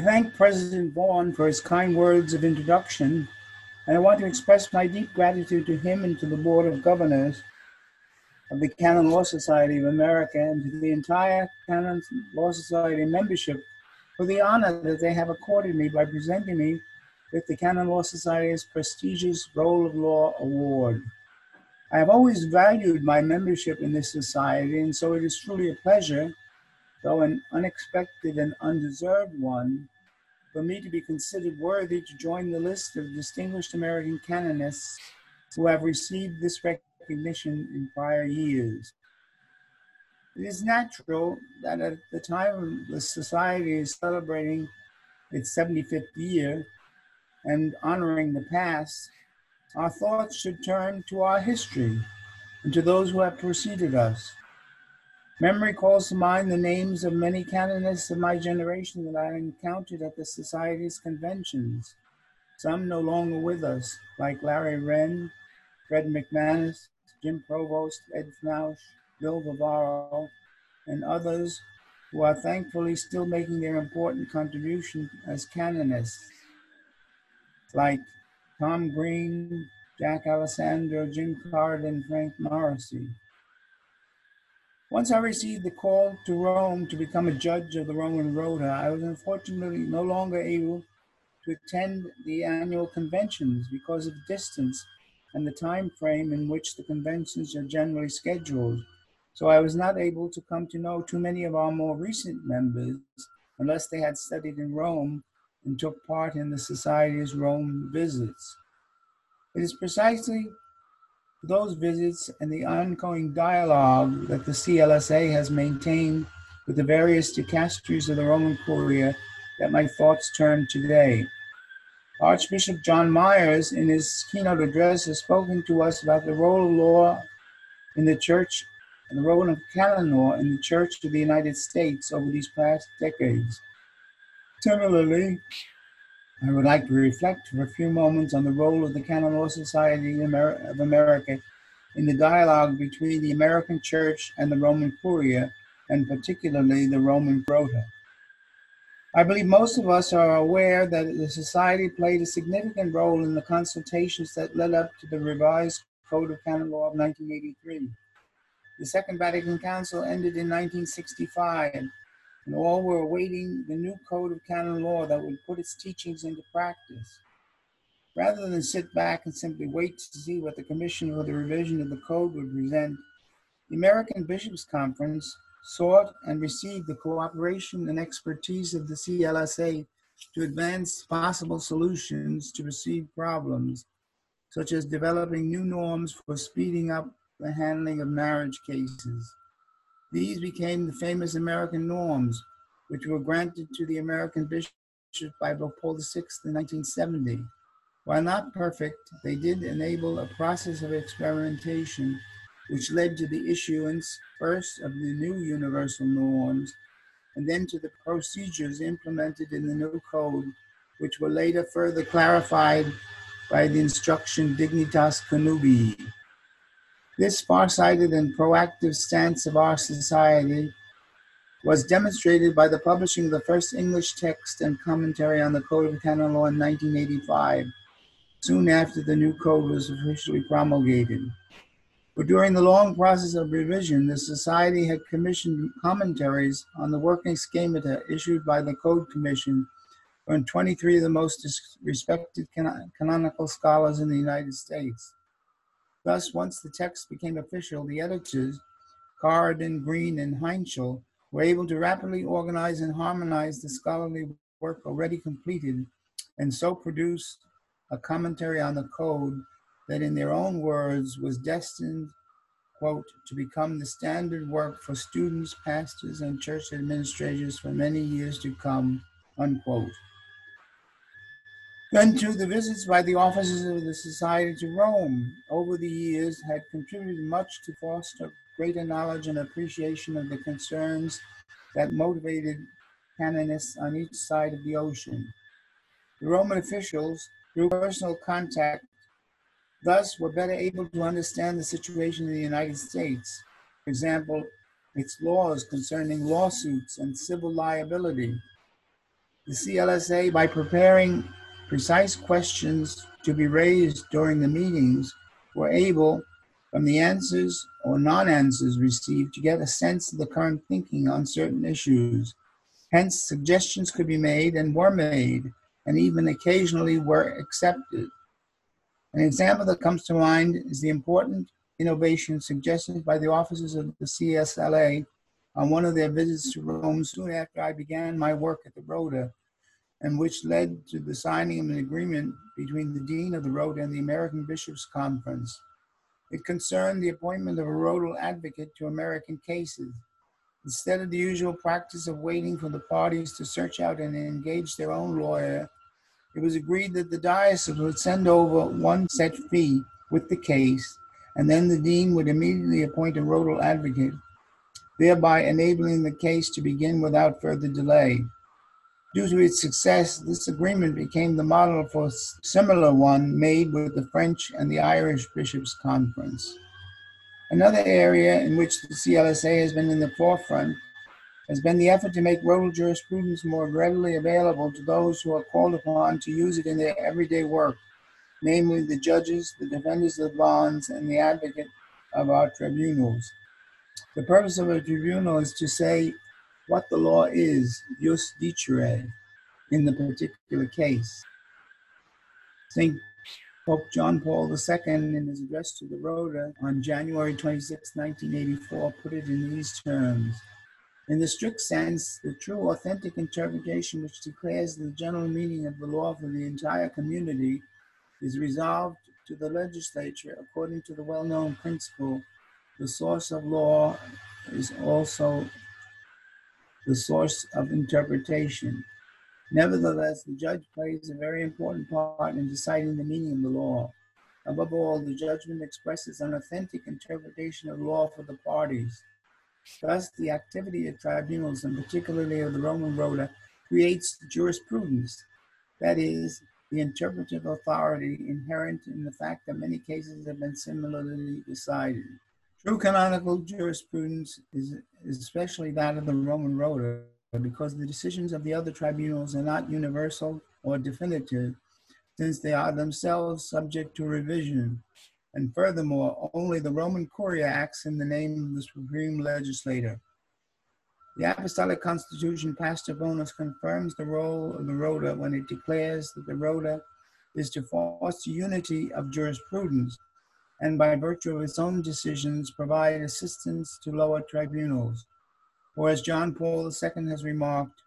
I thank President Vaughan for his kind words of introduction, and I want to express my deep gratitude to him and to the Board of Governors of the Canon Law Society of America and to the entire Canon Law Society membership for the honor that they have accorded me by presenting me with the Canon Law Society's prestigious Role of Law Award. I have always valued my membership in this society, and so it is truly a pleasure, though an unexpected and undeserved one, for me to be considered worthy to join the list of distinguished American canonists who have received this recognition in prior years. It is natural that at the time the Society is celebrating its 75th year and honoring the past, our thoughts should turn to our history and to those who have preceded us. Memory calls to mind the names of many canonists of my generation that I encountered at the Society's conventions. Some no longer with us, like Larry Wrenn, Fred McManus, Jim Provost, Ed Pfnausch, Bill Varvaro, and others who are thankfully still making their important contribution as canonists, like Tom Green, Jack Alesandro, Jim Card, and Frank Morrisey. Once I received the call to Rome to become a judge of the Roman Rota, I was unfortunately no longer able to attend the annual conventions because of distance and the time frame in which the conventions are generally scheduled. So I was not able to come to know too many of our more recent members unless they had studied in Rome and took part in the Society's Rome visits. It is precisely those visits and the ongoing dialogue that the CLSA has maintained with the various dicasteries of the Roman Curia that my thoughts turn today. Archbishop John Myers, in his keynote address, has spoken to us about the role of law in the church and the role of canon law in the Church of the United States over these past decades. Similarly, I would like to reflect for a few moments on the role of the Canon Law Society of America in the dialogue between the American Church and the Roman Curia, and particularly the Roman Rota. I believe most of us are aware that the Society played a significant role in the consultations that led up to the revised Code of Canon Law of 1983. The Second Vatican Council ended in 1965 and all were awaiting the new code of canon law that would put its teachings into practice. Rather than sit back and simply wait to see what the Commission for the Revision of the Code would present, the American Bishops' Conference sought and received the cooperation and expertise of the CLSA to advance possible solutions to perceived problems, such as developing new norms for speeding up the handling of marriage cases. These became the famous American norms, which were granted to the American bishop by Pope Paul VI in 1970. While not perfect, they did enable a process of experimentation which led to the issuance first of the new universal norms and then to the procedures implemented in the new code, which were later further clarified by the instruction Dignitas Connubii. This far-sighted and proactive stance of our society was demonstrated by the publishing of the first English text and commentary on the Code of Canon Law in 1985, soon after the new code was officially promulgated. But during the long process of revision, the Society had commissioned commentaries on the working schemata issued by the Code Commission from 23 of the most respected canonical scholars in the United States. Thus, once the text became official, the editors, Coriden, Green, and Heintschel, were able to rapidly organize and harmonize the scholarly work already completed and so produced a commentary on the code that, in their own words, was destined, quote, to become the standard work for students, pastors, and church administrators for many years to come, unquote. Then, too, the visits by the officers of the Society to Rome over the years had contributed much to foster greater knowledge and appreciation of the concerns that motivated canonists on each side of the ocean. The Roman officials, through personal contact, thus were better able to understand the situation in the United States. For example, its laws concerning lawsuits and civil liability, The CLSA, by preparing precise questions to be raised during the meetings, were able, from the answers or non answers received, to get a sense of the current thinking on certain issues. Hence, suggestions could be made and were made, and even occasionally were accepted. An example that comes to mind is the important innovation suggested by the officers of the CSLA on one of their visits to Rome soon after I began my work at the Rota, and which led to the signing of an agreement between the Dean of the Rota and the American Bishops' Conference. It concerned the appointment of a rotal advocate to American cases. Instead of the usual practice of waiting for the parties to search out and engage their own lawyer, it was agreed that the diocese would send over one set fee with the case, and then the dean would immediately appoint a rotal advocate, thereby enabling the case to begin without further delay. Due to its success, this agreement became the model for a similar one made with the French and the Irish Bishops' Conference. Another area in which the CLSA has been in the forefront has been the effort to make rotal jurisprudence more readily available to those who are called upon to use it in their everyday work, namely the judges, the defenders of the bonds, and the advocate of our tribunals. The purpose of a tribunal is to say what the law is, jus dicere, in the particular case. St. Pope John Paul II, in his address to the Rota on January 26, 1984, put it in these terms. In the strict sense, the true authentic interpretation which declares the general meaning of the law for the entire community is resolved to the legislature according to the well known principle the source of law is also the source of interpretation. Nevertheless, the judge plays a very important part in deciding the meaning of the law. Above all, the judgment expresses an authentic interpretation of law for the parties. Thus, the activity of tribunals, and particularly of the Roman Rota, creates jurisprudence, that is, the interpretive authority inherent in the fact that many cases have been similarly decided. True canonical jurisprudence is especially that of the Roman Rota, because the decisions of the other tribunals are not universal or definitive, since they are themselves subject to revision. And furthermore, only the Roman Curia acts in the name of the supreme legislator. The Apostolic Constitution, Pastor Bonus, confirms the role of the Rota when it declares that the Rota is to foster unity of jurisprudence and by virtue of its own decisions provide assistance to lower tribunals. Or as John Paul II has remarked,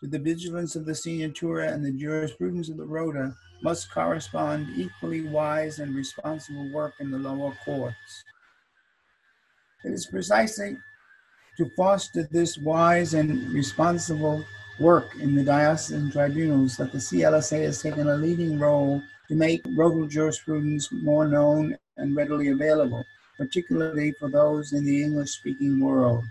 to the vigilance of the Signatura and the jurisprudence of the Rota must correspond equally wise and responsible work in the lower courts. It is precisely to foster this wise and responsible work in the diocesan tribunals that the CLSA has taken a leading role to make rotal jurisprudence more known and readily available, particularly for those in the English speaking world.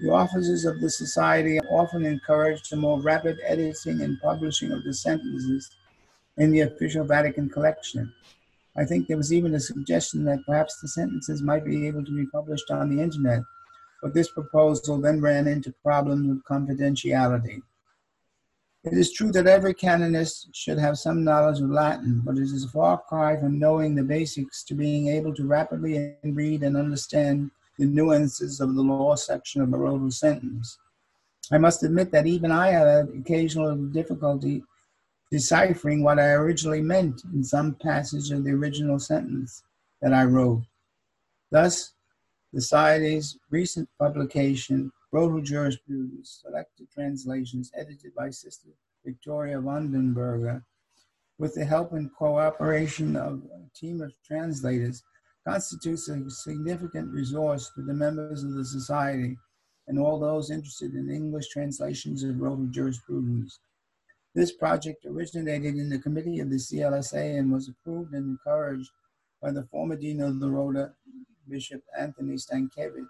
The officers of the Society often encouraged the more rapid editing and publishing of the sentences in the official Vatican collection. I think there was even a suggestion that perhaps the sentences might be able to be published on the internet, but this proposal then ran into problems with confidentiality. It is true that every canonist should have some knowledge of Latin, but it is a far cry from knowing the basics to being able to rapidly read and understand the nuances of the law section of a rotal sentence. I must admit that even I had occasional difficulty deciphering what I originally meant in some passage of the original sentence that I wrote. Thus, the Society's recent publication Rotal Jurisprudence, selected translations edited by Sister Victoria Vondenberger, with the help and cooperation of a team of translators, constitutes a significant resource to the members of the Society and all those interested in English translations of Rotal Jurisprudence. This project originated in the committee of the CLSA and was approved and encouraged by the former dean of the Rota, Bishop Anthony Stankiewicz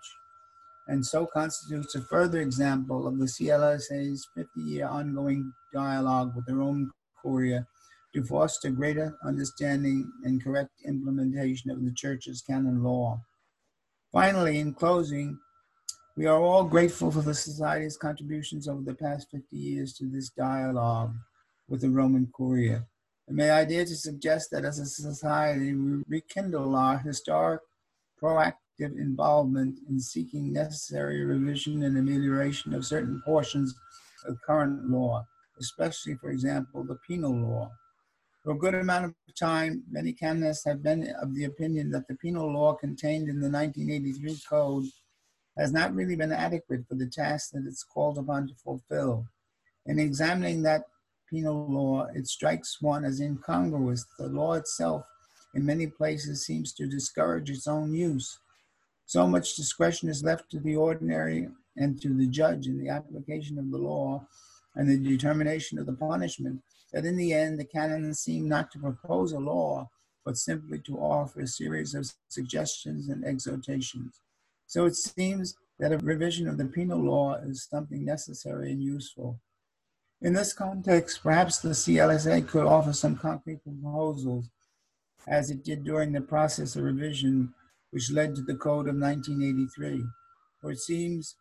and so constitutes a further example of the CLSA's 50 year ongoing dialogue with the Roman Curia to foster greater understanding and correct implementation of the Church's canon law. Finally, in closing, We are all grateful for the Society's contributions over the past 50 years to this dialogue with the Roman Curia. And may I dare to suggest that as a society, we rekindle our historic, proactive involvement in seeking necessary revision and amelioration of certain portions of current law, especially, for example, the penal law. For a good amount of time, many canonists have been of the opinion that the penal law contained in the 1983 Code has not really been adequate for the task that it's called upon to fulfill. In examining that penal law, it strikes one as incongruous. The law itself, in many places, seems to discourage its own use. So much discretion is left to the ordinary and to the judge in the application of the law and the determination of the punishment that in the end the canons seem not to propose a law, but simply to offer a series of suggestions and exhortations. So it seems that a revision of the penal law is something necessary and useful. In this context, perhaps the CLSA could offer some concrete proposals, as it did during the process of revision which led to the Code of 1983. For it seems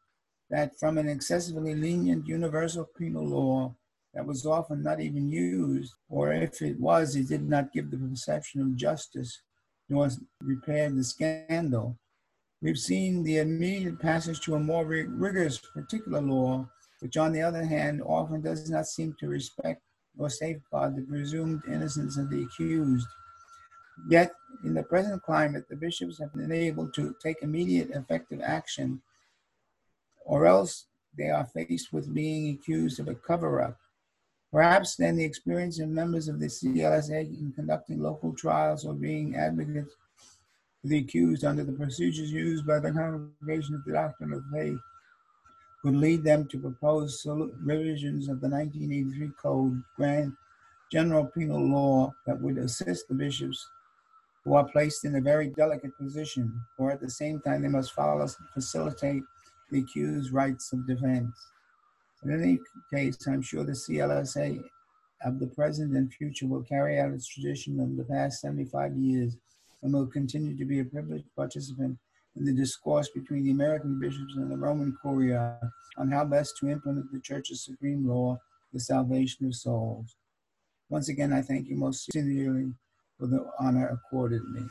that from an excessively lenient universal penal law that was often not even used, or if it was, it did not give the perception of justice nor repair the scandal, We've seen the immediate passage to a more rigorous particular law, which on the other hand often does not seem to respect or safeguard the presumed innocence of the accused. Yet, in the present climate, the bishops have been able to take immediate effective action, or else they are faced with being accused of a cover up. Perhaps then the experience of members of the CLSA in conducting local trials or being advocates the accused under the procedures used by the Congregation of the Doctrine of Faith would lead them to propose revisions of the 1983 Code, grant general penal law that would assist the bishops who are placed in a very delicate position, or at the same time they must follow, us facilitate the accused's rights of defense. In any case, I'm sure the CLSA of the present and future will carry out its tradition of the past 75 years and will continue to be a privileged participant in the discourse between the American bishops and the Roman Curia on how best to implement the Church's supreme law, the salvation of souls. Once again, I thank you most sincerely for the honor accorded me.